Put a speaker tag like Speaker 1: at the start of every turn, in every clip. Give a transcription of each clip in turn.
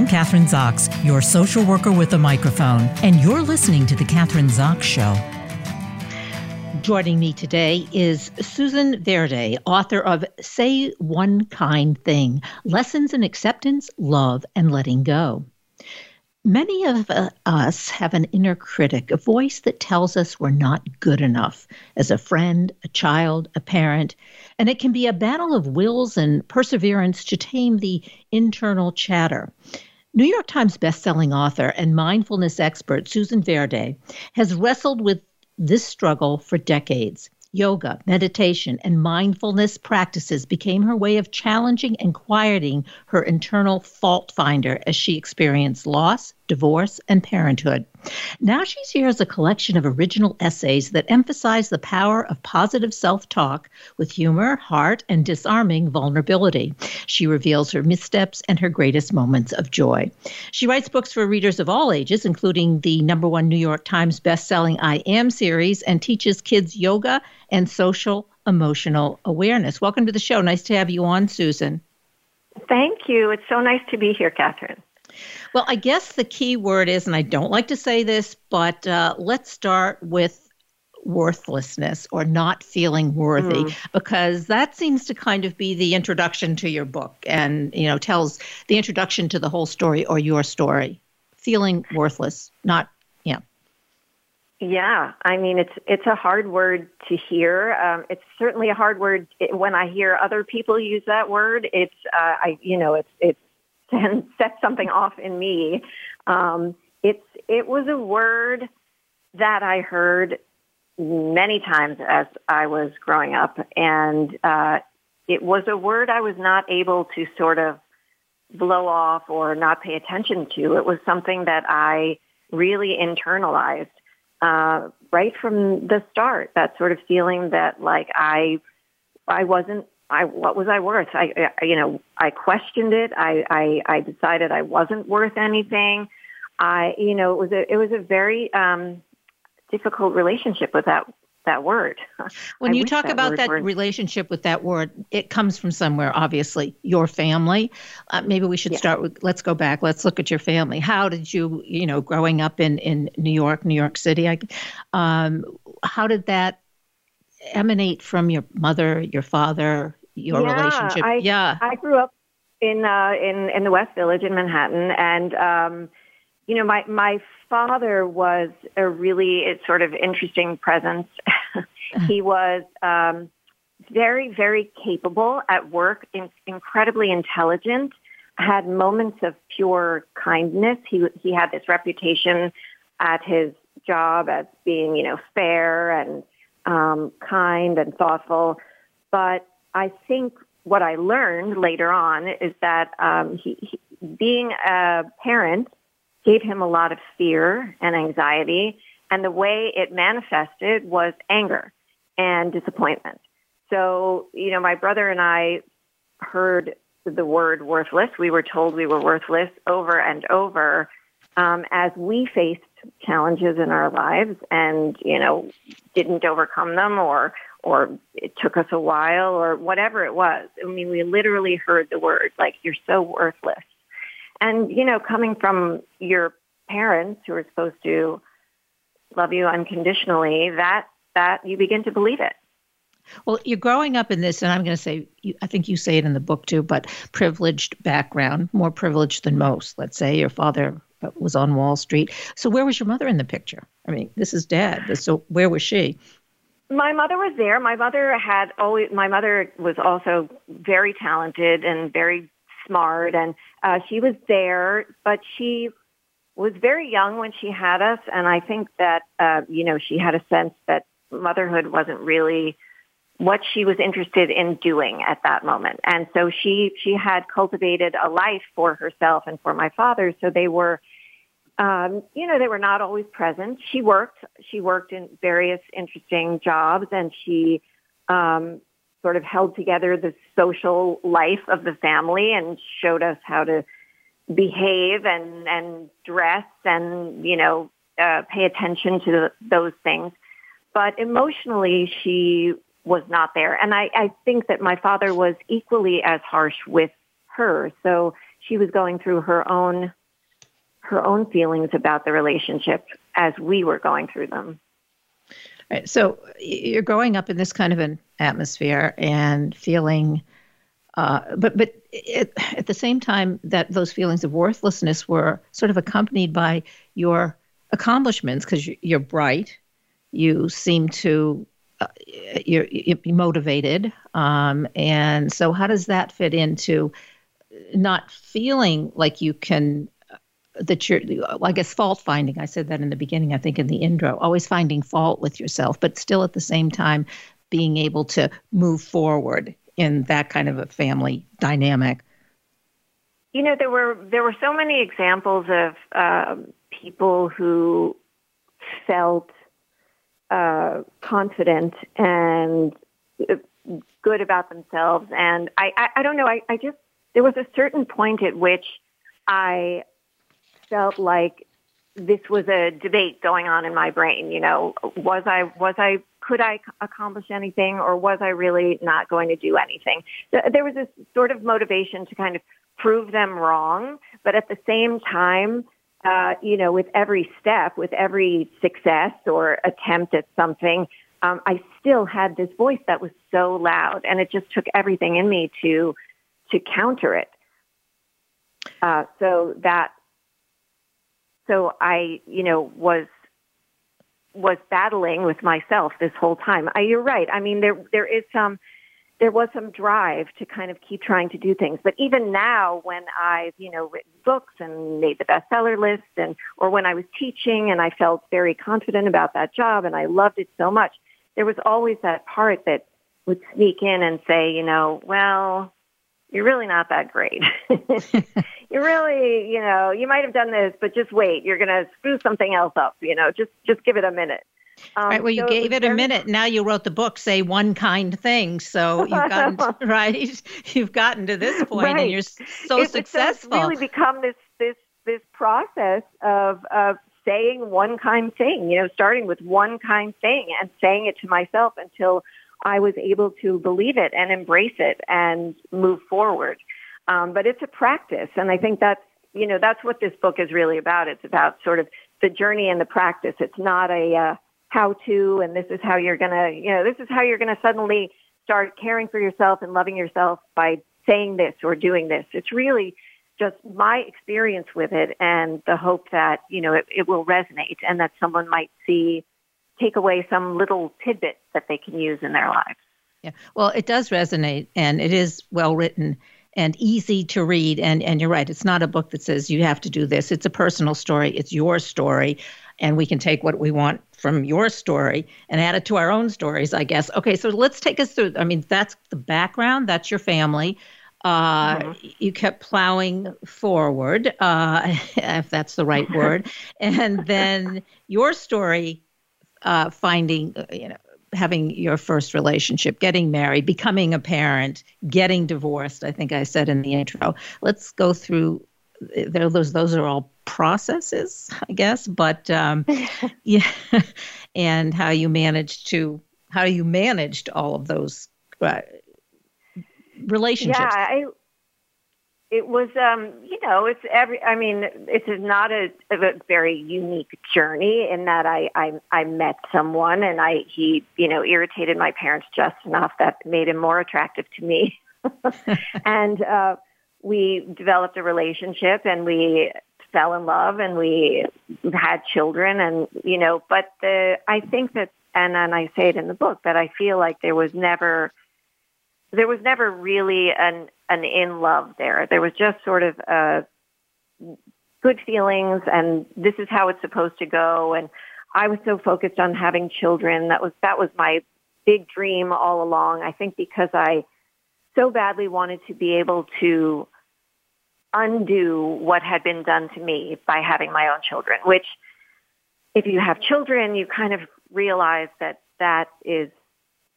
Speaker 1: I'm Kathryn Zox, your social worker with a microphone, and you're listening to The Kathryn Zox Show. Joining me today is Susan Verde, author of Say One Kind Thing Lessons in Acceptance, Love, and Letting Go. Many of uh, us have an inner critic, a voice that tells us we're not good enough as a friend, a child, a parent, and it can be a battle of wills and perseverance to tame the internal chatter. New York Times bestselling author and mindfulness expert Susan Verde has wrestled with this struggle for decades. Yoga, meditation, and mindfulness practices became her way of challenging and quieting her internal fault finder as she experienced loss, divorce, and parenthood. Now she's here as a collection of original essays that emphasize the power of positive self talk with humor, heart, and disarming vulnerability. She reveals her missteps and her greatest moments of joy. She writes books for readers of all ages, including the number one New York Times bestselling I Am series, and teaches kids yoga and social emotional awareness. Welcome to the show. Nice to have you on, Susan.
Speaker 2: Thank you. It's so nice to be here, Kathryn.
Speaker 1: Well, I guess the key word is, and I don't like to say this, but uh, let's start with worthlessness or not feeling worthy mm. because that seems to kind of be the introduction to your book and you know tells the introduction to the whole story or your story. Feeling worthless not yeah.
Speaker 2: Yeah. I mean it's it's a hard word to hear. Um, it's certainly a hard word. When i hear other people use that word it's uh, i you know it's it's and set something off in me. Um, it's it was a word that I heard many times as I was growing up, and uh, it was a word I was not able to sort of blow off or not pay attention to. It was something that I really internalized uh, right from the start. That sort of feeling that like I I wasn't I, what was I worth? I, I, you know, I questioned it. I, I, I decided I wasn't worth anything. I, you know, it was a, it was a very um, difficult relationship with that that word.
Speaker 1: When you talk that about that relationship with that word, it comes from somewhere, obviously, your family. Uh, maybe we should yeah. start with, let's go back. Let's look at your family. How did you, you know, growing up in, in New York, New York City, I, um, how did that emanate from your mother, your father, your
Speaker 2: yeah,
Speaker 1: relationship.
Speaker 2: I,
Speaker 1: yeah,
Speaker 2: I grew up in uh, in in the West Village in Manhattan, and um, you know, my my father was a really sort of interesting presence. he was um, very very capable at work, in, incredibly intelligent, had moments of pure kindness. He he had this reputation at his job as being you know fair and um, kind and thoughtful, but I think what I learned later on is that um, he, he, being a parent gave him a lot of fear and anxiety, and the way it manifested was anger and disappointment. So, you know, my brother and I heard the word worthless. We were told we were worthless over and over um, as we faced challenges in our lives and, you know, didn't overcome them or or it took us a while or whatever it was. I mean, we literally heard the word like, you're so worthless. And, you know, coming from your parents who are supposed to love you unconditionally, that, that you begin to believe it.
Speaker 1: Well, you're growing up in this, and I'm going to say, I think you say it in the book too, but privileged background, more privileged than most. Let's say your father uh, was on Wall Street. So, where was your mother in the picture? I mean, this is dad. So, where was she?
Speaker 2: My mother was there. My mother had always. My mother was also very talented and very smart, and uh, she was there. But she was very young when she had us, and I think that uh, you know she had a sense that motherhood wasn't really what she was interested in doing at that moment. And so she she had cultivated a life for herself and for my father. So they were um, you know, they were not always present. She worked. She worked in various interesting jobs, and she um, sort of held together the social life of the family and showed us how to behave and and dress and you know uh, pay attention to the, those things. But emotionally, she was not there, and I, I think that my father was equally as harsh with her. So she was going through her own her own feelings about the relationship as we were going through them.
Speaker 1: Right. So you're growing up in this kind of an atmosphere and feeling, uh, but but it, at the same time that those feelings of worthlessness were sort of accompanied by your accomplishments because you're bright, you seem to uh, you're, you're, motivated, um, and so how does that fit into not feeling like you can that you're i guess fault finding. I said that in the beginning i think in the intro always finding fault with yourself but still at the same time being able to move forward in that kind of a family dynamic.
Speaker 2: You know there were there were so many examples of uh, people who felt uh, confident and uh, good about themselves. And I, I, I don't know I, I just there was a certain point at which I felt like this was a debate going on in my brain. You know, was I, was I, could I accomplish anything or was I really not going to do anything? There was this sort of motivation to kind of prove them wrong, but at the same time, uh, you know, with every step, with every success or attempt at something, um, I still had this voice that was so loud, and it just took everything in me to to counter it. Uh, so that so I, you know, was was battling with myself this whole time. I, you're right. I mean, there there is some there was some drive to kind of keep trying to do things. But even now, when I've you know written books and made the bestseller list, and or when I was teaching and I felt very confident about that job and I loved it so much, there was always that part that would sneak in and say, you know, well, you're really not that great. you're really, you know, you might have done this, but just wait. You're going to screw something else up. You know, just just give it a minute.
Speaker 1: Um, right. Well, you so gave it, it a minute. Now you wrote the book. Say one kind thing. So you've gotten to, right. You've gotten to this point, right. and you're so
Speaker 2: it,
Speaker 1: successful.
Speaker 2: It's really become this this this process of of saying one kind thing. You know, starting with one kind thing and saying it to myself until I was able to believe it and embrace it and move forward. Um, but it's a practice, and I think that's you know that's what this book is really about. It's about sort of the journey and the practice. It's not a uh, how to, and this is how you're gonna you know this is how you're gonna suddenly start caring for yourself and loving yourself by saying this or doing this. It's really just my experience with it and the hope that you know it, it will resonate and that someone might see take away some little tidbits that they can use in their lives.
Speaker 1: Yeah, well, it does resonate, and it is well written and easy to read. And and you're right, it's not a book that says you have to do this. It's a personal story. It's your story, and we can take what we want from your story and add it to our own stories, I guess. Okay, so let's take us through. I mean, that's the background. That's your family. Uh, mm-hmm. You kept plowing forward, uh, if that's the right word, and then your story uh, finding, uh, you know, having your first relationship, getting married, becoming a parent, getting divorced. I think I said in the intro. Let's go through. Those those are all processes, I guess. But um, yeah, and how you managed to how you managed all of those uh, relationships.
Speaker 2: Yeah, I it was um you know it's every i mean it's not a, a very unique journey in that I, I i met someone and i he you know irritated my parents just enough that made him more attractive to me. And uh we developed a relationship and we fell in love and we had children and you know but the i think that and and i say it in the book that i feel like there was never there was never really an an in love there. There was just sort of uh, good feelings, and this is how it's supposed to go. And I was so focused on having children. That was that was my big dream all along. I think because I so badly wanted to be able to undo what had been done to me by having my own children, which if you have children, you kind of realize that that is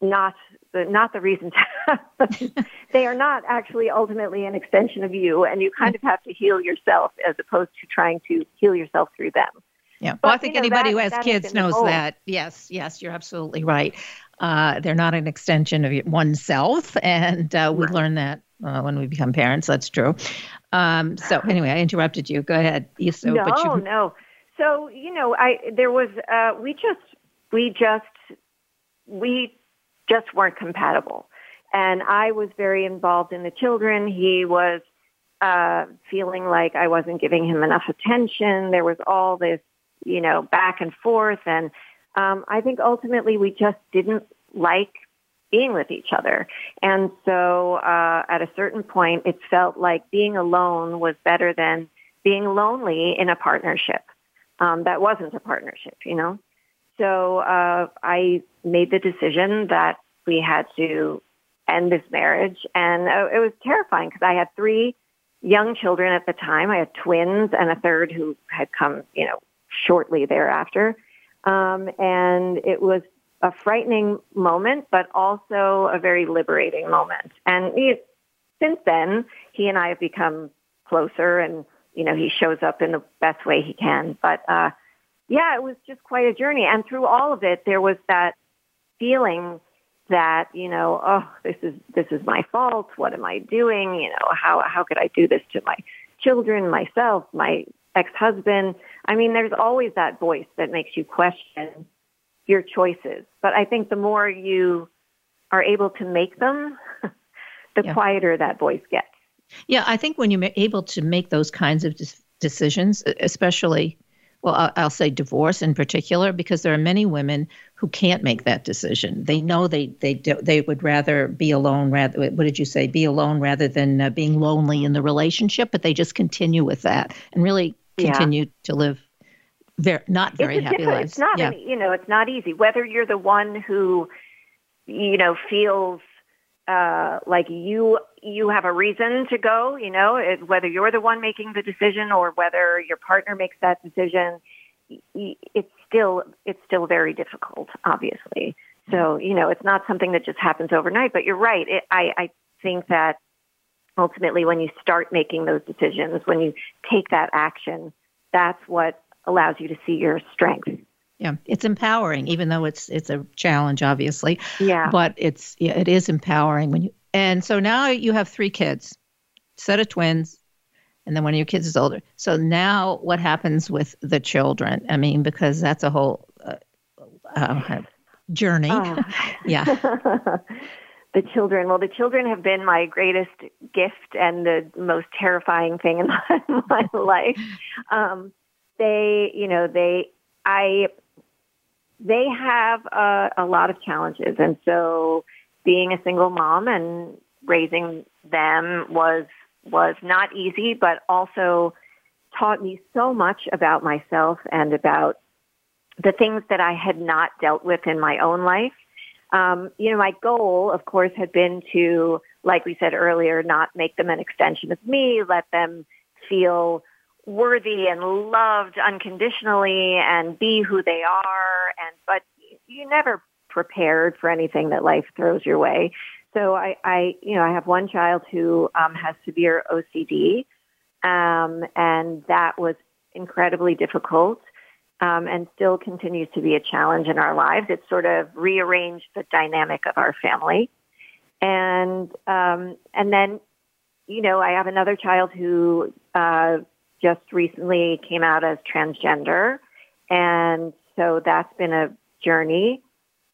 Speaker 2: not the not the reason they are not actually ultimately an extension of you and you kind of have to heal yourself as opposed to trying to heal yourself through them
Speaker 1: yeah well i think you know, anybody that, who has kids knows that yes yes you're absolutely right uh, they're not an extension of oneself and uh, we right. learn that uh, when we become parents that's true Um, so anyway, I interrupted you. Go ahead.
Speaker 2: No, you... no. So you know, I there was uh, we just we just we just weren't compatible, and I was very involved in the children. He was uh, feeling like I wasn't giving him enough attention. There was all this, you know, back and forth, and um, I think ultimately we just didn't like being with each other. And so uh, at a certain point, it felt like being alone was better than being lonely in a partnership. Um, that wasn't a partnership, you know? So uh, I made the decision that we had to end this marriage. And uh, it was terrifying because I had three young children at the time. I had twins and a third who had come, you know, shortly thereafter. Um, and it was a frightening moment, but also a very liberating moment. And he, since then, he and I have become closer and, you know, he shows up in the best way he can. But, uh, yeah, it was just quite a journey. And through all of it, there was that feeling that, you know, oh, this is, this is my fault. What am I doing? You know, how, how could I do this to my children, myself, my ex-husband? I mean, there's always that voice that makes you question your choices. But I think the more you are able to make them, the yeah. quieter that voice gets.
Speaker 1: Yeah, I think when you're able to make those kinds of decisions, especially, well, I'll say divorce in particular, because there are many women who can't make that decision. They know they they do, they would rather be alone rather. What did you say? Be alone rather than uh, being lonely in the relationship, but they just continue with that and really continue yeah. to live very not very
Speaker 2: it's
Speaker 1: happy lives.
Speaker 2: It's not, yeah. you know, it's not easy. Whether you're the one who, you know, feels uh, like you you have a reason to go, you know, it, whether you're the one making the decision or whether your partner makes that decision, it's still it's still very difficult, obviously. So mm-hmm. you know, it's not something that just happens overnight. But you're right. It, I I think that ultimately, when you start making those decisions, when you take that action, that's what allows you to see your strength.
Speaker 1: Yeah, it's empowering, even though it's it's a challenge, obviously.
Speaker 2: Yeah,
Speaker 1: but it's yeah, it is empowering when you. And so now you have three kids, set of twins, and then one of your kids is older. So now what happens with the children? I mean, because that's a whole uh, uh, journey. Oh. yeah.
Speaker 2: the children. Well, the children have been my greatest gift and the most terrifying thing in my, my life. Um, they, you know, they, I, they have a, a lot of challenges. And so being a single mom and raising them was, was not easy, but also taught me so much about myself and about the things that I had not dealt with in my own life. Um, you know, my goal, of course, had been to, like we said earlier, not make them an extension of me, let them feel worthy and loved unconditionally and be who they are and but you never prepared for anything that life throws your way so i i you know i have one child who um has severe ocd um and that was incredibly difficult um and still continues to be a challenge in our lives It sort of rearranged the dynamic of our family and um and then you know i have another child who uh just recently came out as transgender. And so that's been a journey.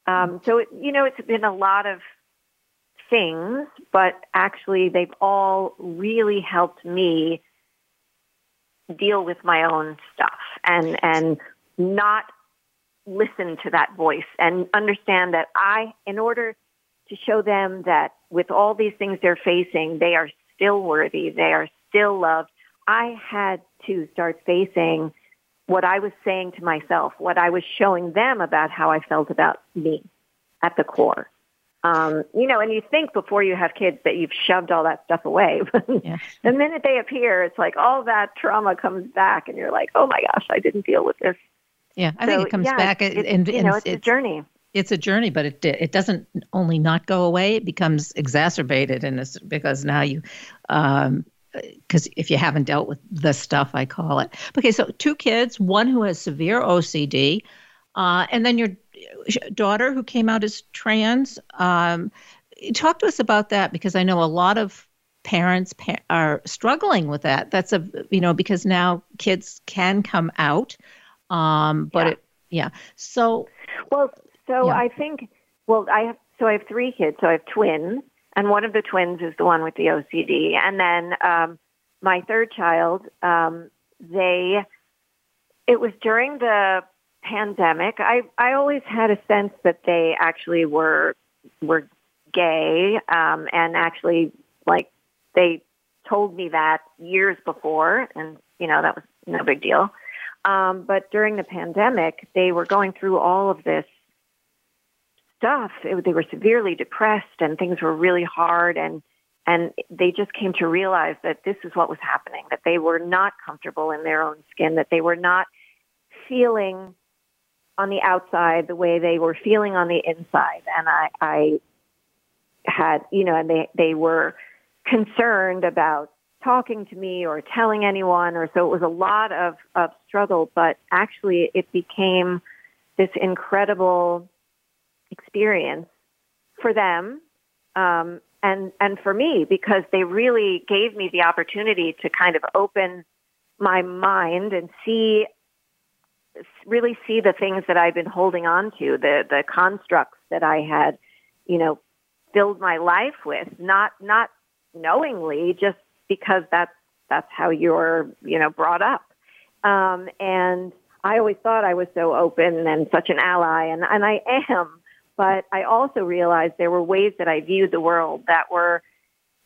Speaker 2: Um, so, it, you know, it's been a lot of things, but actually they've all really helped me deal with my own stuff and, and not listen to that voice and understand that I, in order to show them that with all these things they're facing, they are still worthy, they are still loved, I had to start facing what I was saying to myself, what I was showing them about how I felt about me at the core. Um, you know, and you think before you have kids that you've shoved all that stuff away. yeah. the minute they appear, it's like all that trauma comes back, and you're like, oh my gosh, I didn't deal with this.
Speaker 1: Yeah, I so, think it comes yeah, back.
Speaker 2: It's,
Speaker 1: and,
Speaker 2: you know, it's, it's a journey.
Speaker 1: It's a journey, but it it doesn't only not go away; it becomes exacerbated, and it's because now you um, because if you haven't dealt with the stuff, I call it. Okay, so two kids, one who has severe OCD, uh, and then your daughter who came out as trans. Um, talk to us about that because I know a lot of parents pa- are struggling with that. That's a you know because now kids can come out, um, but yeah. it yeah. So
Speaker 2: well, so yeah. I think well I have so I have three kids. So I have twins, and one of the twins is the one with the OCD, and then um, my third child, um, they it was during the pandemic. I I always had a sense that they actually were were gay, um, and actually like they told me that years before, and you know that was no big deal. Um, but during the pandemic, they were going through all of this stuff. It, they were severely depressed, and things were really hard, and and they just came to realize that this is what was happening. That they were not comfortable in their own skin. That they were not feeling on the outside the way they were feeling on the inside. And I, I had, you know, and they, they were concerned about talking to me or telling anyone or so it was a lot of, of struggle, but actually it became this incredible experience for them, um, and, and for me because they really gave me the opportunity to kind of open my mind and see really see the things that I've been holding on to, the the constructs that I had, you know, filled my life with, not not knowingly, just because that's that's how you're, you know, brought up. Um, and I always thought I was so open and such an ally, and and I am. But I also realized there were ways that I viewed the world that were,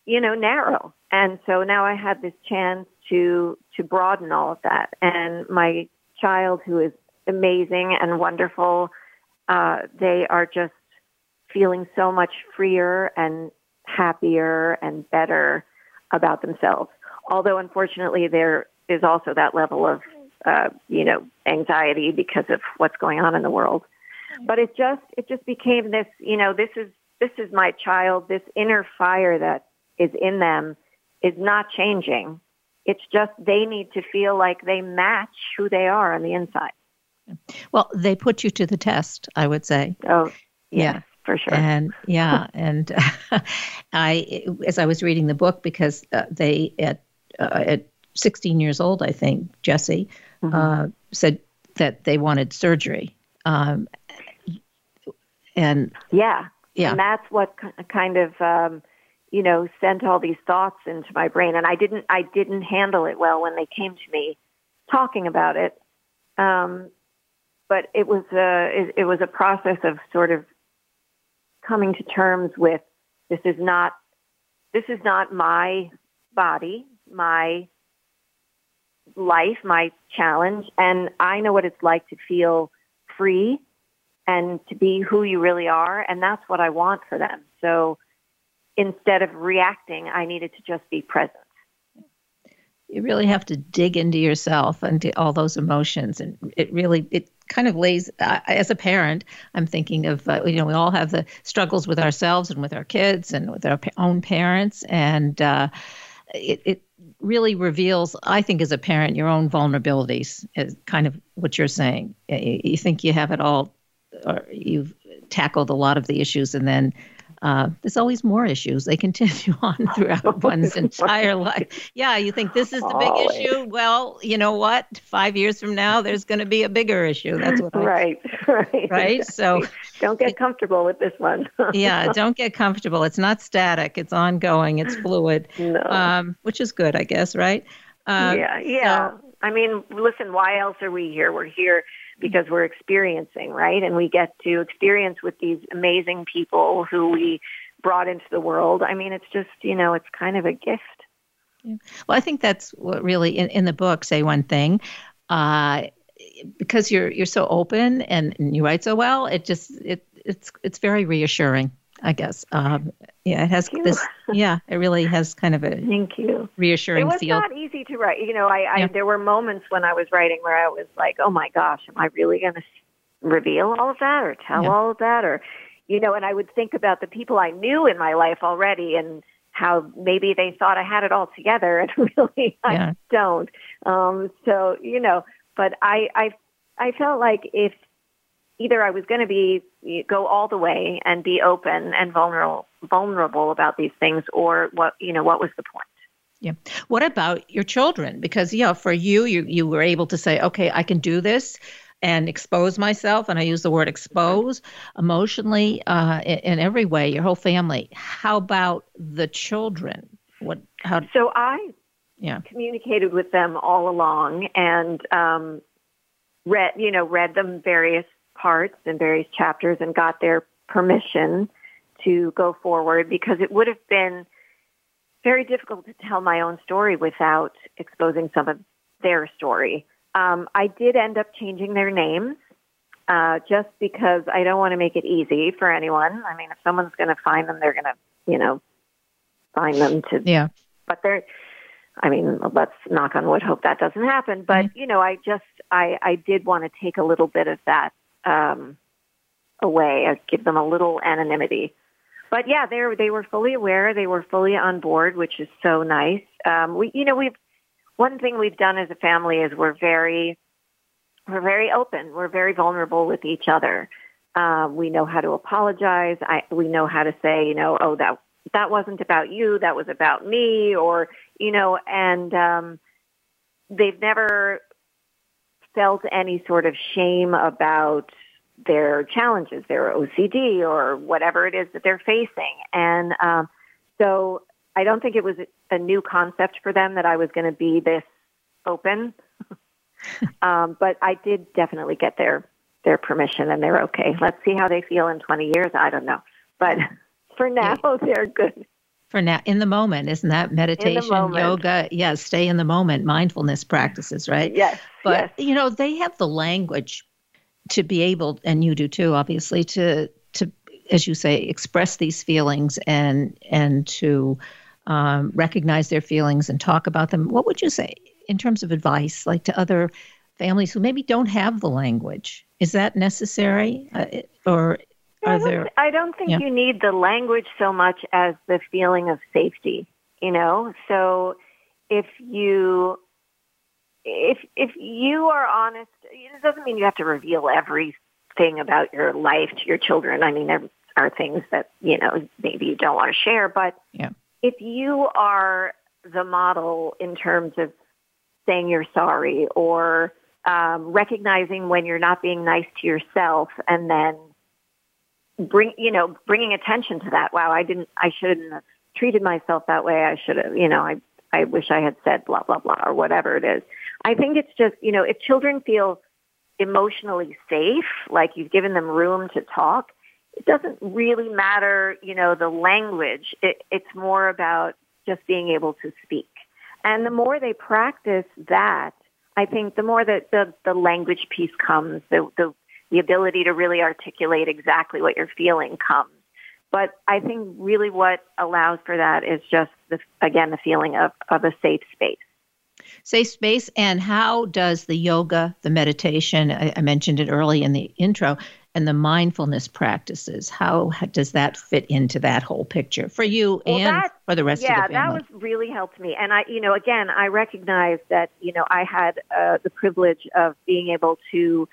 Speaker 2: you know, narrow. And so now I had this chance to to broaden all of that. And my child who is amazing and wonderful. Uh, they are just feeling so much freer and happier and better about themselves. Although, unfortunately, there is also that level of, uh, you know, anxiety because of what's going on in the world. But it just it just became this, you know, this is this is my child. This inner fire that is in them is not changing. It's just they need to feel like they match who they are on the inside.
Speaker 1: Well, they put you to the test, I would say.
Speaker 2: Oh, yeah. For sure.
Speaker 1: And yeah, and uh, I, as I was reading the book, because uh, they at uh, at 16 years old, I think Jesse mm-hmm. Uh, said that they wanted surgery. Um, and
Speaker 2: yeah, yeah, and that's what kind of um, you know, sent all these thoughts into my brain, and I didn't, I didn't handle it well when they came to me talking about it. Um, but it was a, it, it was a process of sort of coming to terms with this is not, this is not my body, my life, my challenge, and I know what it's like to feel free and to be who you really are, and that's what I want for them. So instead of reacting, I needed to just be present.
Speaker 1: You really have to dig into yourself and all those emotions, and it really it kind of lays. Uh, as a parent, I'm thinking of uh, you know we all have the struggles with ourselves and with our kids and with our own parents, and uh, it, it really reveals, I think, as a parent, your own vulnerabilities. Is kind of what you're saying. You think you have it all, or you've tackled a lot of the issues, and then uh, there's always more issues. They continue on throughout one's entire life. Yeah, you think this is the big always. issue? Well, you know what? Five years from now, there's going to be a bigger issue. That's what I
Speaker 2: right, right,
Speaker 1: right. So
Speaker 2: don't get comfortable with this one.
Speaker 1: yeah, don't get comfortable. It's not static. It's ongoing. It's fluid. No. Um, which is good, I guess. Right.
Speaker 2: Um, yeah, yeah. So, I mean, listen. Why else are we here? We're here because we're experiencing, right? And we get to experience with these amazing people who we brought into the world. I mean, it's just, you know, it's kind of a gift.
Speaker 1: Yeah. Well, I think that's what really in, in the book, say one thing. Uh, because you're you're so open and, and you write so well, it just it it's it's very reassuring. I guess. Um, yeah, it has this. Yeah, it really has kind of a
Speaker 2: thank you
Speaker 1: reassuring
Speaker 2: It was
Speaker 1: feel.
Speaker 2: not easy to write. You know, I, I yeah. there were moments when I was writing where I was like, oh my gosh, am I really going to reveal all of that or tell yeah. all of that or, you know, and I would think about the people I knew in my life already and how maybe they thought I had it all together and really yeah. I don't. Um, so you know, but I I I felt like if either I was going to be go all the way and be open and vulnerable vulnerable about these things, or what you know, what was the point?
Speaker 1: Yeah. What about your children? Because yeah, for you, you you were able to say, okay, I can do this and expose myself, and I use the word expose emotionally uh, in, in every way. Your whole family. How about the children? What? How?
Speaker 2: So I yeah communicated with them all along, and um, read you know read them various parts and various chapters, and got their permission to go forward because it would have been very difficult to tell my own story without exposing some of their story. Um, I did end up changing their names uh, just because I don't want to make it easy for anyone. I mean, if someone's going to find them, they're going to, you know, find them to.
Speaker 1: Yeah.
Speaker 2: But they're. I mean, let's knock on wood, hope that doesn't happen. But mm-hmm. you know, I just, I, I did want to take a little bit of that um, away, I give them a little anonymity. But yeah, they they were fully aware. They were fully on board, which is so nice. Um, we, you know, we've one thing we've done as a family is we're very we're very open. We're very vulnerable with each other. Um, we know how to apologize. I, we know how to say, you know, oh that that wasn't about you. That was about me, or you know, and um, they've never felt any sort of shame about their challenges, their OCD or whatever it is that they're facing. And um, so I don't think it was a new concept for them that I was going to be this open. um, but I did definitely get their their permission, and they're okay. Let's see how they feel in 20 years. I don't know, but for now, they're good.
Speaker 1: For now, in the moment, isn't that meditation, yoga? Yes, stay in the moment, mindfulness practices, right?
Speaker 2: Yes.
Speaker 1: But
Speaker 2: yes.
Speaker 1: you know, they have the language to be able, and you do too, obviously, to to as you say, express these feelings and and to um, recognize their feelings and talk about them. What would you say in terms of advice, like to other families who maybe don't have the language? Is that necessary, uh, or are
Speaker 2: I
Speaker 1: there?
Speaker 2: I don't think
Speaker 1: yeah.
Speaker 2: you need the language so much as the feeling of safety. You know, so if you if if you are honest, it doesn't mean you have to reveal everything about your life to your children. I mean, there are things that you know maybe you don't want to share, but
Speaker 1: yeah.
Speaker 2: if you are the model in terms of saying you're sorry or um, recognizing when you're not being nice to yourself, and then bring you know bringing attention to that. Wow, I didn't. I shouldn't have treated myself that way. I should have. You know, I I wish I had said blah blah blah or whatever it is. I think it's just, you know, if children feel emotionally safe, like you've given them room to talk, it doesn't really matter, you know, the language. It, it's more about just being able to speak. And the more they practice that, I think the more that the, the language piece comes, the, the, the ability to really articulate exactly what you're feeling comes. But I think really what allows for that is just the, again, the feeling of, of a safe space.
Speaker 1: Safe space and how does the yoga the meditation I, I, mentioned it early in the intro and the mindfulness practices how does that fit into that whole picture for you
Speaker 2: well,
Speaker 1: and
Speaker 2: that,
Speaker 1: for the rest
Speaker 2: yeah,
Speaker 1: of the family
Speaker 2: that was really helped me. And i you know again i recognize that you know i had uh, the privilege of being able to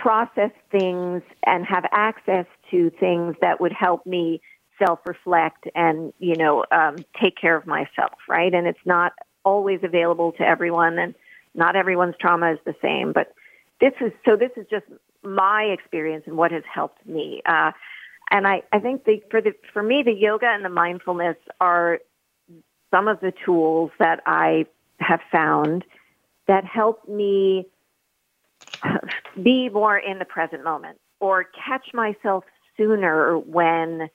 Speaker 2: process things and have access to things that would help me self reflect and you know um, take care of myself right and it's not always available to everyone and not everyone's trauma is the same. But this is, so this is just my experience and what has helped me. Uh, and I, I think the, for the, for me, the yoga and the mindfulness are some of the tools that I have found that help me be more in the present moment or catch myself sooner when,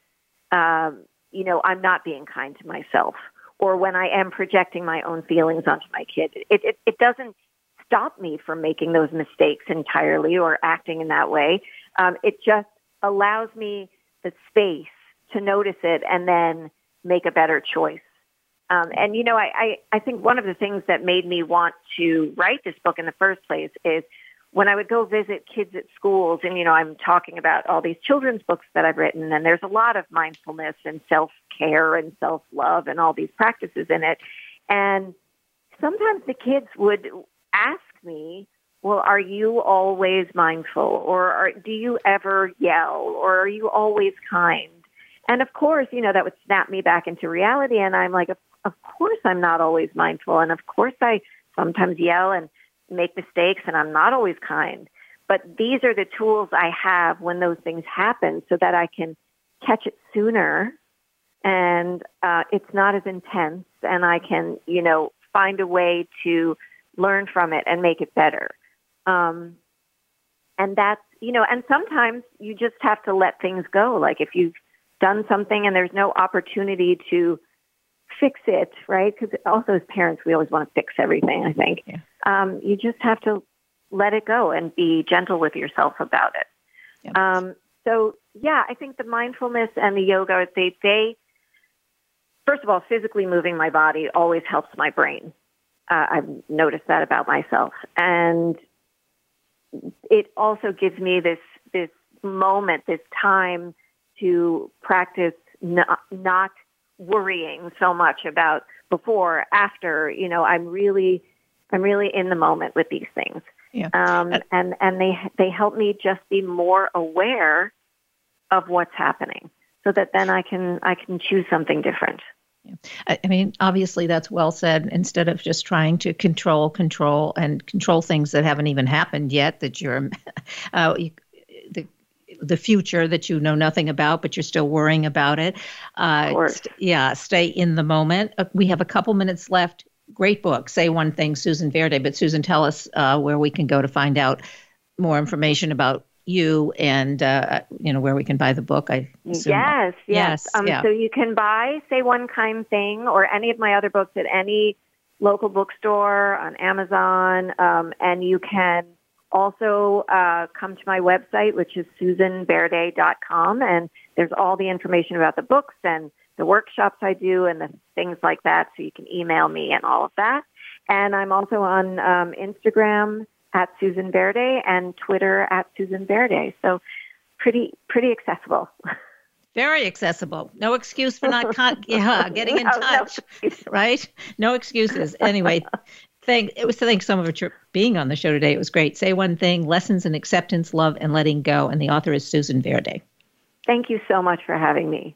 Speaker 2: um, you know, I'm not being kind to myself or when I am projecting my own feelings onto my kid. It, it, it doesn't stop me from making those mistakes entirely or acting in that way. Um, it just allows me the space to notice it and then make a better choice. Um, and you know, I, I, I think one of the things that made me want to write this book in the first place is when I would go visit kids at schools, and you know, I'm talking about all these children's books that I've written, and there's a lot of mindfulness and self care and self love and all these practices in it. And sometimes the kids would ask me, well, are you always mindful? Or are, do you ever yell? Or are you always kind? and of course, you know, that would snap me back into reality. And I'm like, of, of course I'm not always mindful. And of course I sometimes yell and make mistakes and I'm not always kind. But these are the tools I have when those things happen so that I can catch it sooner and uh, it's not as intense and I can, you know, find a way to learn from it and make it better. Um, and that's, you know, and sometimes you just have to let things go. Like if you've done something and there's no opportunity to fix it, right? Because also as parents, we always want to fix everything, I think. Yeah. Um, you just have to let it go and be gentle with yourself about it. Yep. Um, so yeah, I think the mindfulness and the yoga, they, they, first of all, physically moving my body always helps my brain. Uh, I've noticed that about myself. And it also gives me this, this moment, this time to practice not, not worrying so much about before, after, you know, I'm really, I'm really in the moment with these things. Yeah. Um, and, and they, they help me just be more aware of what's happening so that then I can, I can choose something different.
Speaker 1: Yeah. I mean, obviously, that's well said. Instead of just trying to control, control, and control things that haven't even happened yet, that you're, uh, you, the the future that you know nothing about, but you're still worrying about it.
Speaker 2: Uh, st-
Speaker 1: yeah, stay in the moment. Uh, we have a couple minutes left. Great book. Say one thing, Susan Verde. But Susan, tell us uh, where we can go to find out more information about you and uh, you know where we can buy the book. I
Speaker 2: yes, yes. yes um, yeah. So you can buy "Say One Kind Thing" or any of my other books at any local bookstore on Amazon, um, and you can also uh, come to my website, which is susanverde.com, and there's all the information about the books and the workshops I do and the things like that. So you can email me and all of that. And I'm also on um, Instagram at Susan Verde and Twitter at Susan Verde. So pretty pretty accessible.
Speaker 1: Very accessible. No excuse for not con- yeah, getting in no, touch. No right? No excuses. Anyway, thank it was thanks so much for being on the show today. It was great. Say one thing: lessons in acceptance, love, and letting go. And the author is Susan Verde.
Speaker 2: Thank you so much for having me.